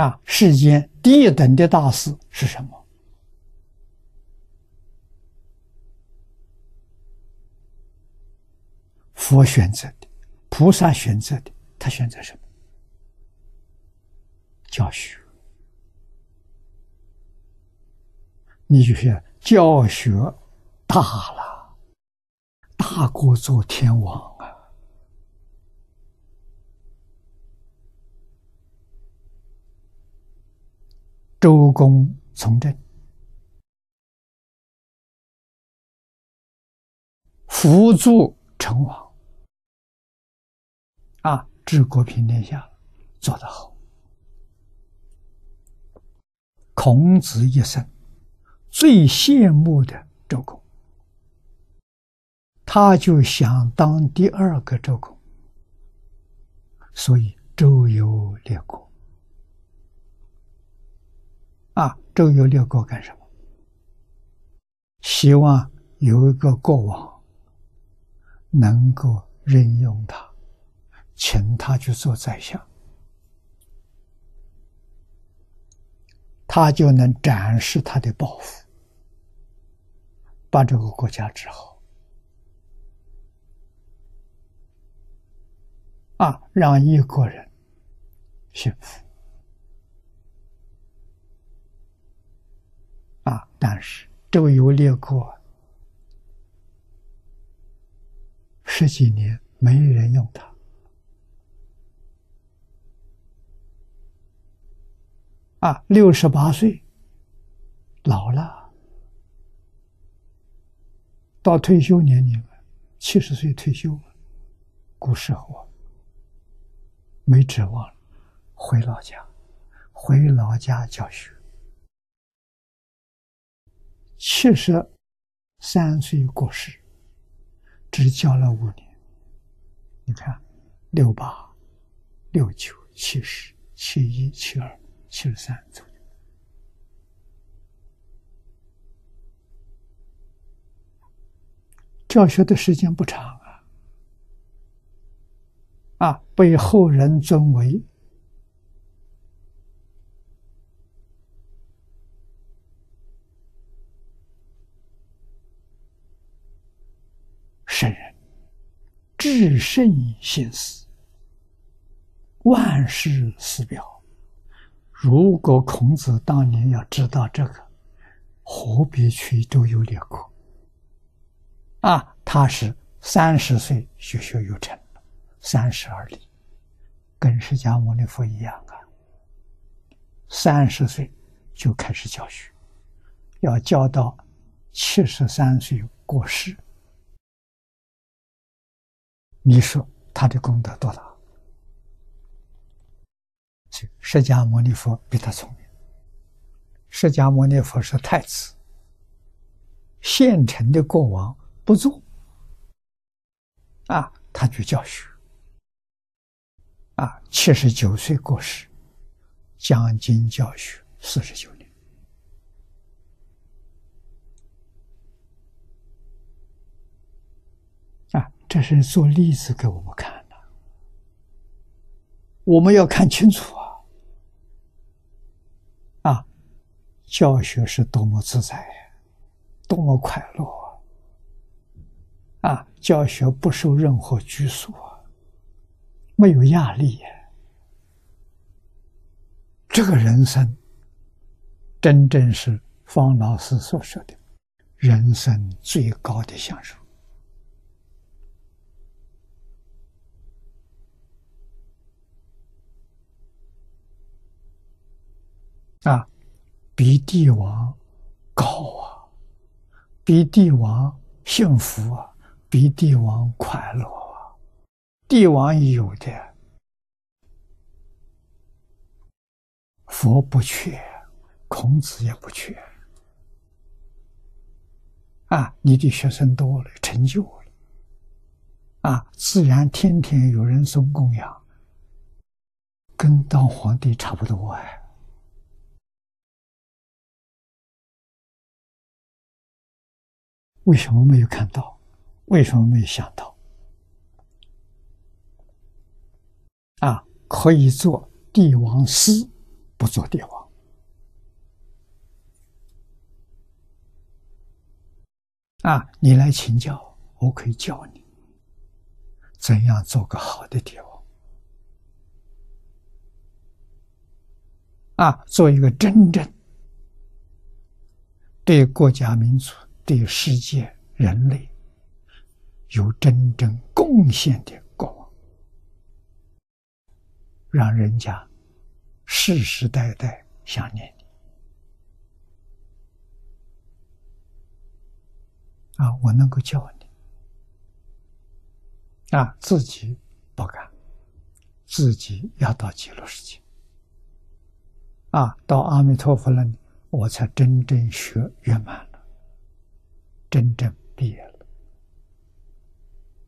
啊，世间第一等的大事是什么？佛选择的，菩萨选择的，他选择什么？教学。你就是教学大了，大过做天王周公从政，辅助成王。啊，治国平天下，做得好。孔子一生最羡慕的周公，他就想当第二个周公，所以周游列国。啊，周游列国干什么？希望有一个国王能够任用他。请他去做宰相，他就能展示他的抱负，把这个国家治好，啊，让一个人幸福，啊，但是周游列国十几年，没人用他。啊，六十八岁，老了，到退休年龄了，七十岁退休了，古时候，没指望了，回老家，回老家教学，七十三岁过世，只教了五年。你看，六八、六九、七十、七一、七二。七十三左右，教学的时间不长啊，啊，被后人尊为圣人，至圣先师，万世师表。如果孔子当年要知道这个，何必去周游列国？啊，他是三十岁学学有成，三十而立，跟释迦牟尼佛一样啊。三十岁就开始教学，要教到七十三岁过世，你说他的功德多大？释迦牟尼佛比他聪明。释迦牟尼佛是太子，现成的国王不做，啊，他去教学，啊，七十九岁过世，讲经教学四十九年，这是做例子给我们看的，我们要看清楚啊！啊。教学是多么自在，多么快乐啊！啊教学不受任何拘束啊，没有压力。这个人生，真正是方老师所说的人生最高的享受啊！比帝王高啊，比帝王幸福啊，比帝王快乐啊，帝王有的佛不缺，孔子也不缺啊。你的学生多了，成就了啊，自然天天有人送供养，跟当皇帝差不多哎。为什么没有看到？为什么没有想到？啊，可以做帝王师，不做帝王。啊，你来请教，我可以教你怎样做个好的帝王。啊，做一个真正对国家民族、对世界人类有真正贡献的国王，让人家世世代代想念你。啊，我能够教你，啊，自己不敢，自己要到极乐世界。啊，到阿弥陀佛了，我才真正学圆满，真正毕业。